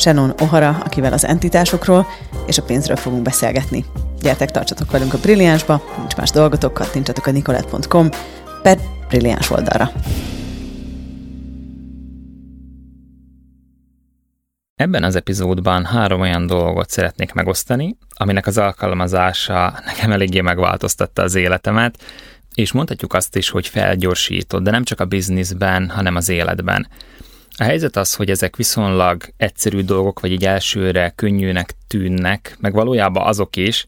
Shannon O'Hara, akivel az entitásokról és a pénzről fogunk beszélgetni. Gyertek, tartsatok velünk a Brilliánsba, nincs más dolgotok, kattintsatok a nicolette.com per Brilliáns oldalra. Ebben az epizódban három olyan dolgot szeretnék megosztani, aminek az alkalmazása nekem eléggé megváltoztatta az életemet, és mondhatjuk azt is, hogy felgyorsított, de nem csak a bizniszben, hanem az életben. A helyzet az, hogy ezek viszonylag egyszerű dolgok, vagy egy elsőre könnyűnek tűnnek, meg valójában azok is,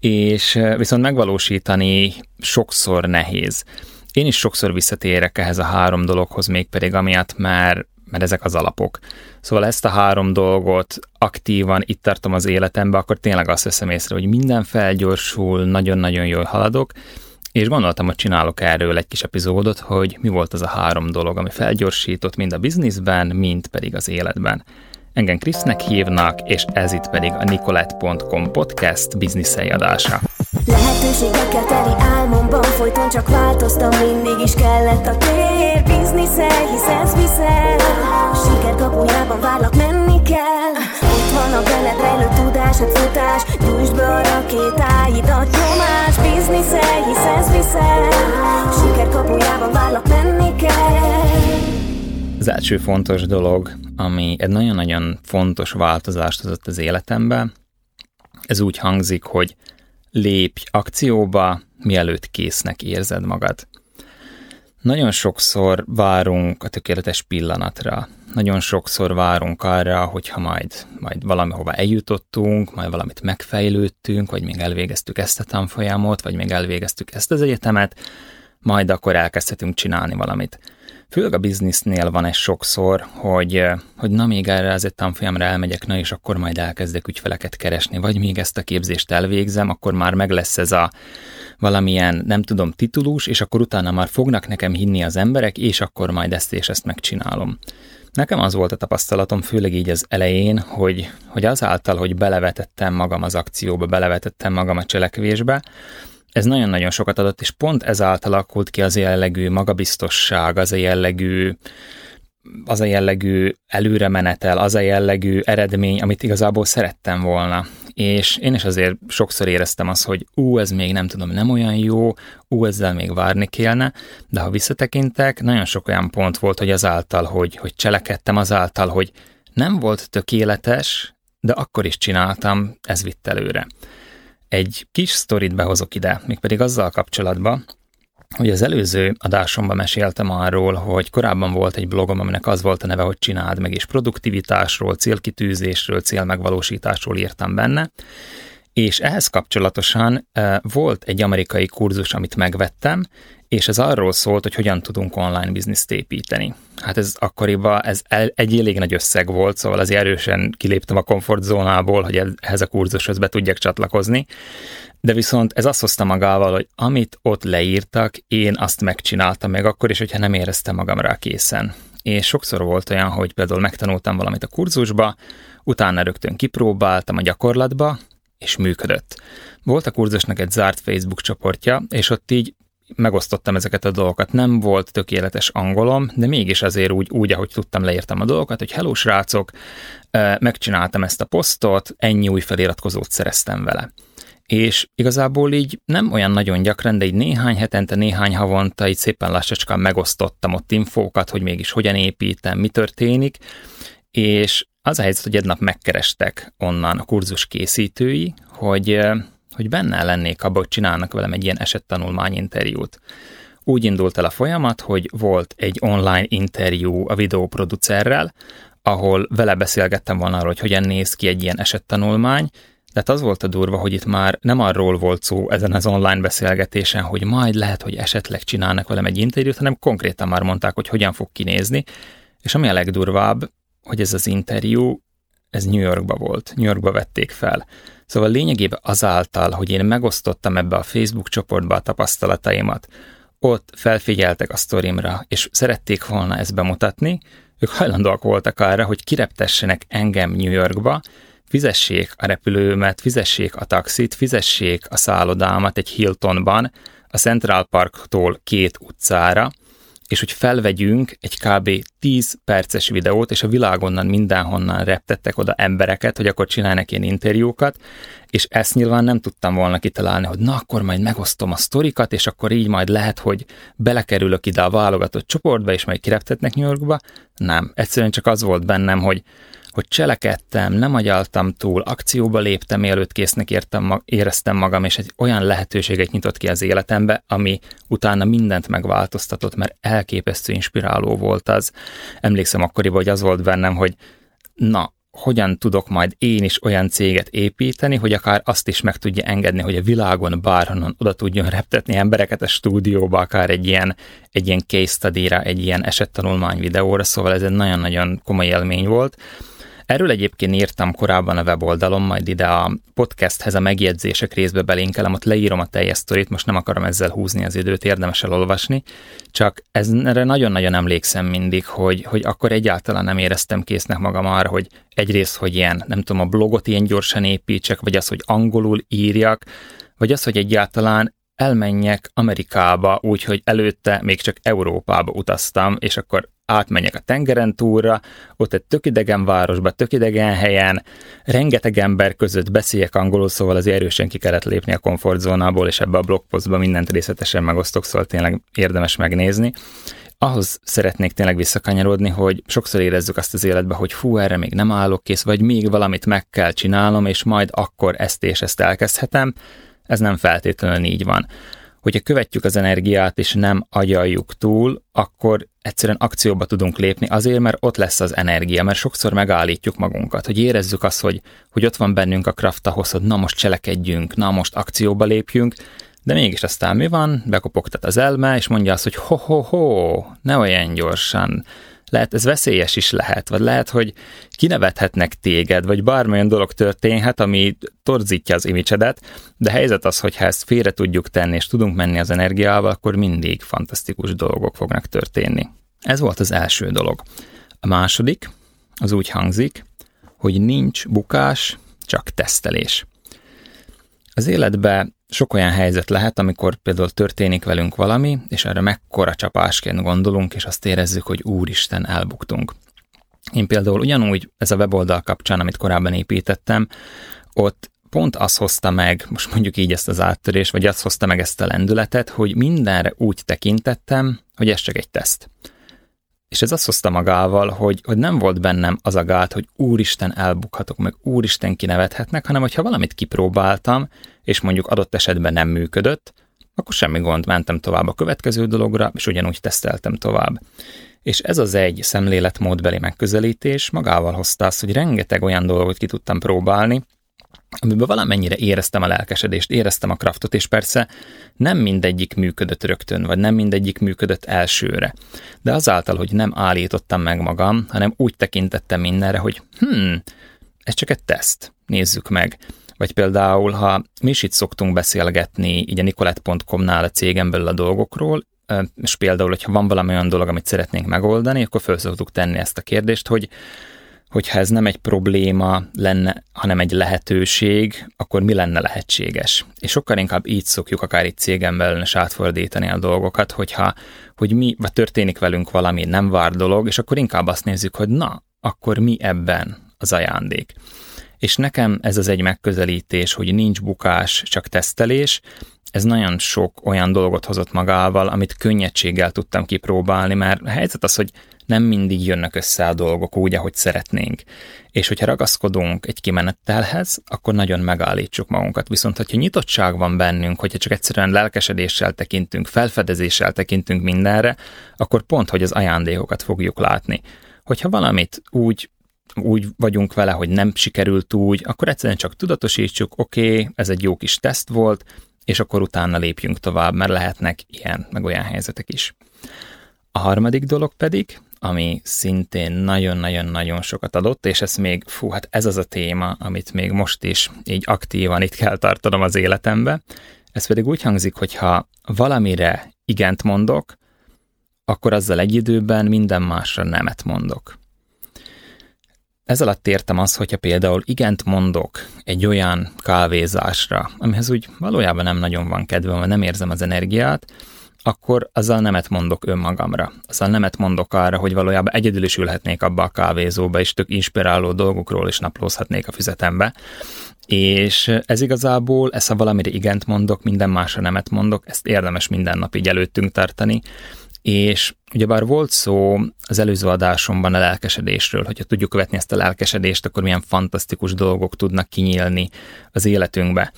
és viszont megvalósítani sokszor nehéz. Én is sokszor visszatérek ehhez a három dologhoz, mégpedig amiatt már mert ezek az alapok. Szóval ezt a három dolgot aktívan itt tartom az életembe, akkor tényleg azt veszem észre, hogy minden felgyorsul, nagyon-nagyon jól haladok, és gondoltam, hogy csinálok erről egy kis epizódot, hogy mi volt az a három dolog, ami felgyorsított mind a bizniszben, mind pedig az életben. Engem Krisznek hívnak, és ez itt pedig a nicolette.com podcast bizniszei adása. Lehetőségekkel teli álmomban folyton csak változtam, mindig is kellett a tér Bizniszel, hisz ez viszel siker kapujában várlak, menni kell van a veled rejlő tudás, a futás Gyújtsd be a rakétáidat, nyomás Bizniszel, hisz ez viszel siker kapujában várlak, menni kell az első fontos dolog, ami egy nagyon-nagyon fontos változást hozott az életembe, ez úgy hangzik, hogy lépj akcióba, mielőtt késznek érzed magad. Nagyon sokszor várunk a tökéletes pillanatra. Nagyon sokszor várunk arra, hogyha majd, majd valamihova eljutottunk, majd valamit megfejlődtünk, vagy még elvégeztük ezt a tanfolyamot, vagy még elvégeztük ezt az egyetemet, majd akkor elkezdhetünk csinálni valamit. Főleg a biznisznél van ez sokszor, hogy, hogy na még erre az egy tanfolyamra elmegyek, na és akkor majd elkezdek ügyfeleket keresni, vagy még ezt a képzést elvégzem, akkor már meg lesz ez a valamilyen, nem tudom, titulus, és akkor utána már fognak nekem hinni az emberek, és akkor majd ezt és ezt megcsinálom. Nekem az volt a tapasztalatom, főleg így az elején, hogy, hogy azáltal, hogy belevetettem magam az akcióba, belevetettem magam a cselekvésbe, ez nagyon-nagyon sokat adott, és pont ezáltal alakult ki az a jellegű magabiztosság, az a jellegű az a jellegű előremenetel, az a jellegű eredmény, amit igazából szerettem volna. És én is azért sokszor éreztem azt, hogy ú, ez még nem tudom, nem olyan jó, ú, ezzel még várni kellene, de ha visszatekintek, nagyon sok olyan pont volt, hogy azáltal, hogy, hogy cselekedtem, azáltal, hogy nem volt tökéletes, de akkor is csináltam, ez vitt előre. Egy kis sztorit behozok ide, mégpedig azzal kapcsolatban, hogy az előző adásomban meséltem arról, hogy korábban volt egy blogom, aminek az volt a neve, hogy csináld meg, és produktivitásról, célkitűzésről, célmegvalósításról írtam benne, és ehhez kapcsolatosan volt egy amerikai kurzus, amit megvettem, és ez arról szólt, hogy hogyan tudunk online bizniszt építeni. Hát ez akkoriban ez egy elég nagy összeg volt, szóval az erősen kiléptem a komfortzónából, hogy ehhez a kurzushoz be tudjak csatlakozni, de viszont ez azt hozta magával, hogy amit ott leírtak, én azt megcsináltam meg akkor is, hogyha nem éreztem magam rá készen. És sokszor volt olyan, hogy például megtanultam valamit a kurzusba, utána rögtön kipróbáltam a gyakorlatba, és működött. Volt a kurzusnak egy zárt Facebook csoportja, és ott így megosztottam ezeket a dolgokat. Nem volt tökéletes angolom, de mégis azért úgy, úgy ahogy tudtam, leírtam a dolgokat, hogy hello srácok, megcsináltam ezt a posztot, ennyi új feliratkozót szereztem vele. És igazából így nem olyan nagyon gyakran, de így néhány hetente, néhány havonta így szépen lassacskán megosztottam ott infókat, hogy mégis hogyan építem, mi történik, és az a helyzet, hogy egy nap megkerestek onnan a kurzus készítői, hogy, hogy benne lennék abban, hogy csinálnak velem egy ilyen esettanulmány interjút. Úgy indult el a folyamat, hogy volt egy online interjú a videóproducerrel, ahol vele beszélgettem volna arról, hogy hogyan néz ki egy ilyen esettanulmány, tehát az volt a durva, hogy itt már nem arról volt szó ezen az online beszélgetésen, hogy majd lehet, hogy esetleg csinálnak velem egy interjút, hanem konkrétan már mondták, hogy hogyan fog kinézni. És ami a legdurvább, hogy ez az interjú, ez New Yorkba volt, New Yorkba vették fel. Szóval lényegében azáltal, hogy én megosztottam ebbe a Facebook csoportba a tapasztalataimat, ott felfigyeltek a sztorimra, és szerették volna ezt bemutatni, ők hajlandóak voltak arra, hogy kireptessenek engem New Yorkba, fizessék a repülőmet, fizessék a taxit, fizessék a szállodámat egy Hiltonban, a Central Parktól két utcára, és hogy felvegyünk egy kb. 10 perces videót, és a világonnan mindenhonnan reptettek oda embereket, hogy akkor csinálnak ilyen interjúkat, és ezt nyilván nem tudtam volna kitalálni, hogy na akkor majd megosztom a sztorikat, és akkor így majd lehet, hogy belekerülök ide a válogatott csoportba, és majd kireptetnek New Yorkba. Nem, egyszerűen csak az volt bennem, hogy hogy cselekedtem, nem agyaltam túl, akcióba léptem, mielőtt késznek értem, éreztem magam, és egy olyan lehetőséget nyitott ki az életembe, ami utána mindent megváltoztatott, mert elképesztő inspiráló volt az. Emlékszem akkoriban, hogy az volt bennem, hogy na, hogyan tudok majd én is olyan céget építeni, hogy akár azt is meg tudja engedni, hogy a világon bárhonnan oda tudjon reptetni embereket a stúdióba, akár egy ilyen, egy ilyen case study-ra, egy ilyen esettanulmány videóra, szóval ez egy nagyon-nagyon komoly élmény volt. Erről egyébként írtam korábban a weboldalon, majd ide a podcasthez a megjegyzések részbe belinkelem, ott leírom a teljes sztorit, most nem akarom ezzel húzni az időt, érdemes elolvasni, csak ez, erre nagyon-nagyon emlékszem mindig, hogy, hogy akkor egyáltalán nem éreztem késznek magam arra, hogy egyrészt, hogy ilyen, nem tudom, a blogot ilyen gyorsan építsek, vagy az, hogy angolul írjak, vagy az, hogy egyáltalán elmenjek Amerikába, úgyhogy előtte még csak Európába utaztam, és akkor átmenjek a tengeren túlra, ott egy tök idegen városba, tök idegen helyen, rengeteg ember között beszéljek angolul, szóval az erősen ki kellett lépni a komfortzónából, és ebbe a blogpostba mindent részletesen megosztok, szóval tényleg érdemes megnézni. Ahhoz szeretnék tényleg visszakanyarodni, hogy sokszor érezzük azt az életbe, hogy fú, erre még nem állok kész, vagy még valamit meg kell csinálnom, és majd akkor ezt és ezt elkezdhetem. Ez nem feltétlenül így van hogyha követjük az energiát és nem agyaljuk túl, akkor egyszerűen akcióba tudunk lépni azért, mert ott lesz az energia, mert sokszor megállítjuk magunkat, hogy érezzük azt, hogy, hogy ott van bennünk a kraft ahhoz, hogy na most cselekedjünk, na most akcióba lépjünk, de mégis aztán mi van? Bekopogtat az elme, és mondja azt, hogy ho-ho-ho, ne olyan gyorsan, lehet, ez veszélyes is lehet, vagy lehet, hogy kinevethetnek téged, vagy bármilyen dolog történhet, ami torzítja az imicsedet, de helyzet az, hogy ha ezt félre tudjuk tenni, és tudunk menni az energiával, akkor mindig fantasztikus dolgok fognak történni. Ez volt az első dolog. A második, az úgy hangzik, hogy nincs bukás, csak tesztelés. Az életbe sok olyan helyzet lehet, amikor például történik velünk valami, és erre mekkora csapásként gondolunk, és azt érezzük, hogy úristen, elbuktunk. Én például ugyanúgy ez a weboldal kapcsán, amit korábban építettem, ott pont az hozta meg, most mondjuk így ezt az áttörés, vagy az hozta meg ezt a lendületet, hogy mindenre úgy tekintettem, hogy ez csak egy teszt. És ez azt hozta magával, hogy, hogy nem volt bennem az a gát, hogy úristen elbukhatok, meg úristen kinevethetnek, hanem hogyha valamit kipróbáltam, és mondjuk adott esetben nem működött, akkor semmi gond, mentem tovább a következő dologra, és ugyanúgy teszteltem tovább. És ez az egy szemléletmódbeli megközelítés magával hozta azt, hogy rengeteg olyan dolgot ki tudtam próbálni, amiben valamennyire éreztem a lelkesedést, éreztem a kraftot, és persze nem mindegyik működött rögtön, vagy nem mindegyik működött elsőre. De azáltal, hogy nem állítottam meg magam, hanem úgy tekintettem mindenre, hogy hmm, ez csak egy teszt, nézzük meg. Vagy például, ha mi is itt szoktunk beszélgetni, így a nicolette.com-nál a cégem belül a dolgokról, és például, hogyha van valami olyan dolog, amit szeretnénk megoldani, akkor föl tenni ezt a kérdést, hogy hogyha ez nem egy probléma lenne, hanem egy lehetőség, akkor mi lenne lehetséges? És sokkal inkább így szokjuk akár itt cégen belül is átfordítani a dolgokat, hogyha, hogy mi, vagy történik velünk valami nem vár dolog, és akkor inkább azt nézzük, hogy na, akkor mi ebben az ajándék. És nekem ez az egy megközelítés, hogy nincs bukás, csak tesztelés, ez nagyon sok olyan dolgot hozott magával, amit könnyedséggel tudtam kipróbálni, mert a helyzet az, hogy nem mindig jönnek össze a dolgok úgy, ahogy szeretnénk. És hogyha ragaszkodunk egy kimenettelhez, akkor nagyon megállítsuk magunkat. Viszont, hogyha nyitottság van bennünk, hogyha csak egyszerűen lelkesedéssel tekintünk, felfedezéssel tekintünk mindenre, akkor pont, hogy az ajándékokat fogjuk látni. Hogyha valamit úgy úgy vagyunk vele, hogy nem sikerült úgy, akkor egyszerűen csak tudatosítsuk, oké, okay, ez egy jó kis teszt volt, és akkor utána lépjünk tovább, mert lehetnek ilyen, meg olyan helyzetek is. A harmadik dolog pedig, ami szintén nagyon-nagyon-nagyon sokat adott, és ez még, fú, hát ez az a téma, amit még most is így aktívan itt kell tartanom az életembe. Ez pedig úgy hangzik, hogy ha valamire igent mondok, akkor azzal egy időben minden másra nemet mondok. Ez alatt értem azt, hogyha például igent mondok egy olyan kávézásra, amihez úgy valójában nem nagyon van kedvem, vagy nem érzem az energiát, akkor azzal nemet mondok önmagamra. Azzal nemet mondok arra, hogy valójában egyedül is ülhetnék abba a kávézóba, és tök inspiráló dolgokról is naplózhatnék a füzetembe. És ez igazából, ezt ha valamire igent mondok, minden másra nemet mondok, ezt érdemes minden nap így előttünk tartani, és ugyebár volt szó az előző adásomban a lelkesedésről, hogyha tudjuk követni ezt a lelkesedést, akkor milyen fantasztikus dolgok tudnak kinyílni az életünkbe.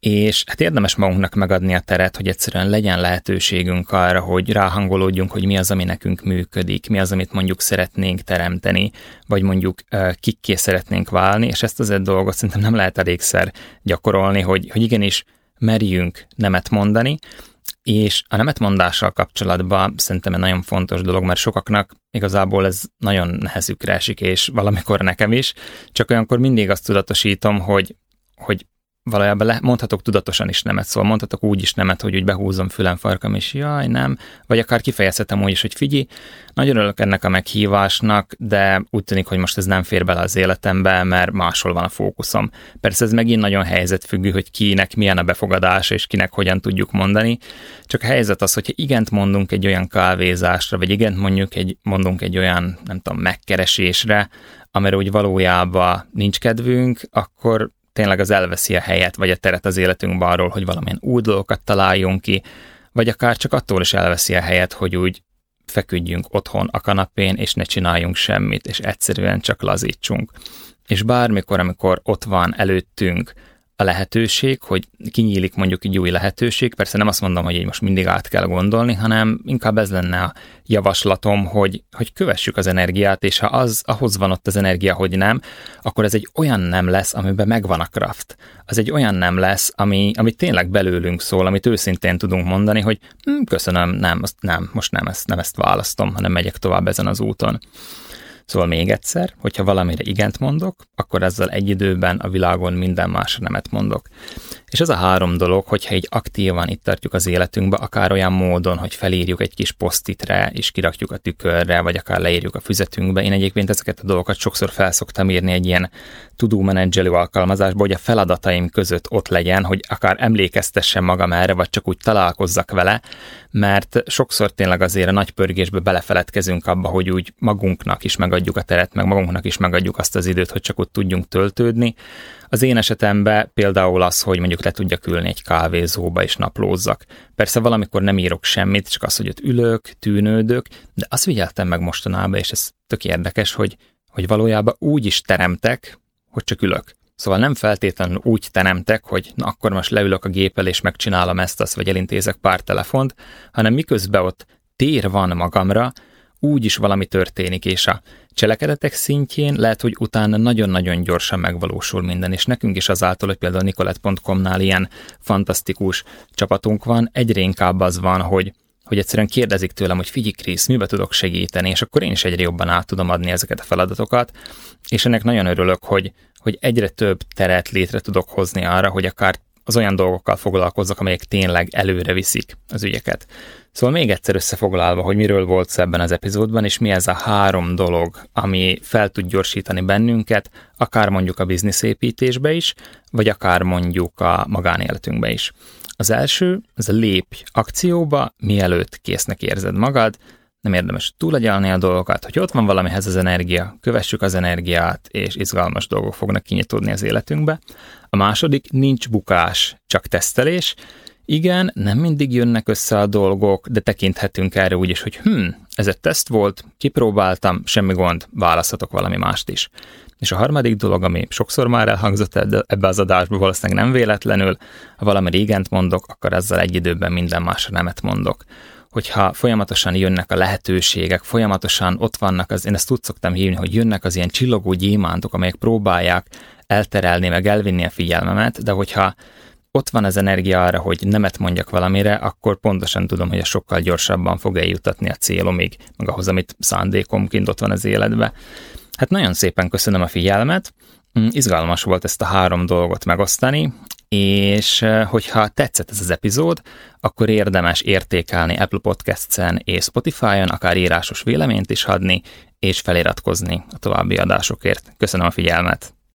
És hát érdemes magunknak megadni a teret, hogy egyszerűen legyen lehetőségünk arra, hogy ráhangolódjunk, hogy mi az, ami nekünk működik, mi az, amit mondjuk szeretnénk teremteni, vagy mondjuk kikké szeretnénk válni, és ezt az egy dolgot szerintem nem lehet elégszer gyakorolni, hogy, hogy igenis merjünk nemet mondani, és a nemetmondással kapcsolatban szerintem egy nagyon fontos dolog, mert sokaknak igazából ez nagyon nehezükre esik, és valamikor nekem is, csak olyankor mindig azt tudatosítom, hogy, hogy valójában le, mondhatok tudatosan is nemet, szóval mondhatok úgy is nemet, hogy úgy behúzom fülem farkam, és jaj, nem, vagy akár kifejezhetem úgy is, hogy figyelj, nagyon örülök ennek a meghívásnak, de úgy tűnik, hogy most ez nem fér bele az életembe, mert máshol van a fókuszom. Persze ez megint nagyon helyzetfüggő, hogy kinek milyen a befogadása, és kinek hogyan tudjuk mondani. Csak a helyzet az, hogyha igent mondunk egy olyan kávézásra, vagy igent mondjuk egy, mondunk egy olyan, nem tudom, megkeresésre, amire úgy valójában nincs kedvünk, akkor tényleg az elveszi a helyet, vagy a teret az életünkben arról, hogy valamilyen új dolgokat találjunk ki, vagy akár csak attól is elveszi a helyet, hogy úgy feküdjünk otthon a kanapén, és ne csináljunk semmit, és egyszerűen csak lazítsunk. És bármikor, amikor ott van előttünk a lehetőség, hogy kinyílik mondjuk egy új lehetőség. Persze nem azt mondom, hogy így most mindig át kell gondolni, hanem inkább ez lenne a javaslatom, hogy, hogy kövessük az energiát, és ha az, ahhoz van ott az energia, hogy nem, akkor ez egy olyan nem lesz, amiben megvan a kraft. Az egy olyan nem lesz, ami, ami tényleg belőlünk szól, amit őszintén tudunk mondani, hogy hm, köszönöm, nem, azt nem, most nem ezt, nem ezt választom, hanem megyek tovább ezen az úton. Szóval még egyszer, hogyha valamire igent mondok, akkor ezzel egy időben a világon minden más nemet mondok. És ez a három dolog, hogyha így aktívan itt tartjuk az életünkbe, akár olyan módon, hogy felírjuk egy kis posztitre, és kirakjuk a tükörre, vagy akár leírjuk a füzetünkbe. Én egyébként ezeket a dolgokat sokszor felszoktam írni egy ilyen tudó menedzselő alkalmazásba, hogy a feladataim között ott legyen, hogy akár emlékeztessem magam erre, vagy csak úgy találkozzak vele, mert sokszor tényleg azért a nagy pörgésbe belefeledkezünk abba, hogy úgy magunknak is megadjuk a teret, meg magunknak is megadjuk azt az időt, hogy csak ott tudjunk töltődni. Az én esetemben például az, hogy mondjuk le tudjak ülni egy kávézóba és naplózzak. Persze valamikor nem írok semmit, csak az, hogy ott ülök, tűnődök, de azt figyeltem meg mostanában, és ez tök érdekes, hogy, hogy valójában úgy is teremtek, hogy csak ülök. Szóval nem feltétlenül úgy teremtek, hogy na akkor most leülök a géppel és megcsinálom ezt, azt, vagy elintézek pár telefont, hanem miközben ott tér van magamra, úgy is valami történik, és a cselekedetek szintjén lehet, hogy utána nagyon-nagyon gyorsan megvalósul minden, és nekünk is azáltal, hogy például nicolette.com-nál ilyen fantasztikus csapatunk van, egyre inkább az van, hogy hogy egyszerűen kérdezik tőlem, hogy figyelj Krisz, mibe tudok segíteni, és akkor én is egyre jobban át tudom adni ezeket a feladatokat, és ennek nagyon örülök, hogy, hogy egyre több teret létre tudok hozni arra, hogy akár az olyan dolgokkal foglalkozzak, amelyek tényleg előre viszik az ügyeket. Szóval még egyszer összefoglalva, hogy miről volt szó ebben az epizódban, és mi ez a három dolog, ami fel tud gyorsítani bennünket, akár mondjuk a bizniszépítésbe is, vagy akár mondjuk a magánéletünkbe is. Az első, ez a lépj akcióba, mielőtt késznek érzed magad, nem érdemes túlagyalni a dolgokat, hogy ott van valamihez az energia, kövessük az energiát, és izgalmas dolgok fognak kinyitódni az életünkbe. A második, nincs bukás, csak tesztelés, Igen, nem mindig jönnek össze a dolgok, de tekinthetünk erre úgy is, hogy hm, ez egy teszt volt, kipróbáltam, semmi gond, választhatok valami mást is. És a harmadik dolog, ami sokszor már elhangzott ebbe az adásba, valószínűleg nem véletlenül, ha valami régent mondok, akkor ezzel egy időben minden másra nemet mondok. Hogyha folyamatosan jönnek a lehetőségek, folyamatosan ott vannak, az, én ezt úgy szoktam hívni, hogy jönnek az ilyen csillogó gyémántok, amelyek próbálják elterelni, meg elvinni a figyelmemet, de hogyha ott van az energia arra, hogy nemet mondjak valamire, akkor pontosan tudom, hogy ez sokkal gyorsabban fog eljutatni a célomig, meg ahhoz, amit szándékomként ott van az életbe. Hát nagyon szépen köszönöm a figyelmet, mm, izgalmas volt ezt a három dolgot megosztani, és hogyha tetszett ez az epizód, akkor érdemes értékelni Apple Podcasts-en és Spotify-on, akár írásos véleményt is adni, és feliratkozni a további adásokért. Köszönöm a figyelmet!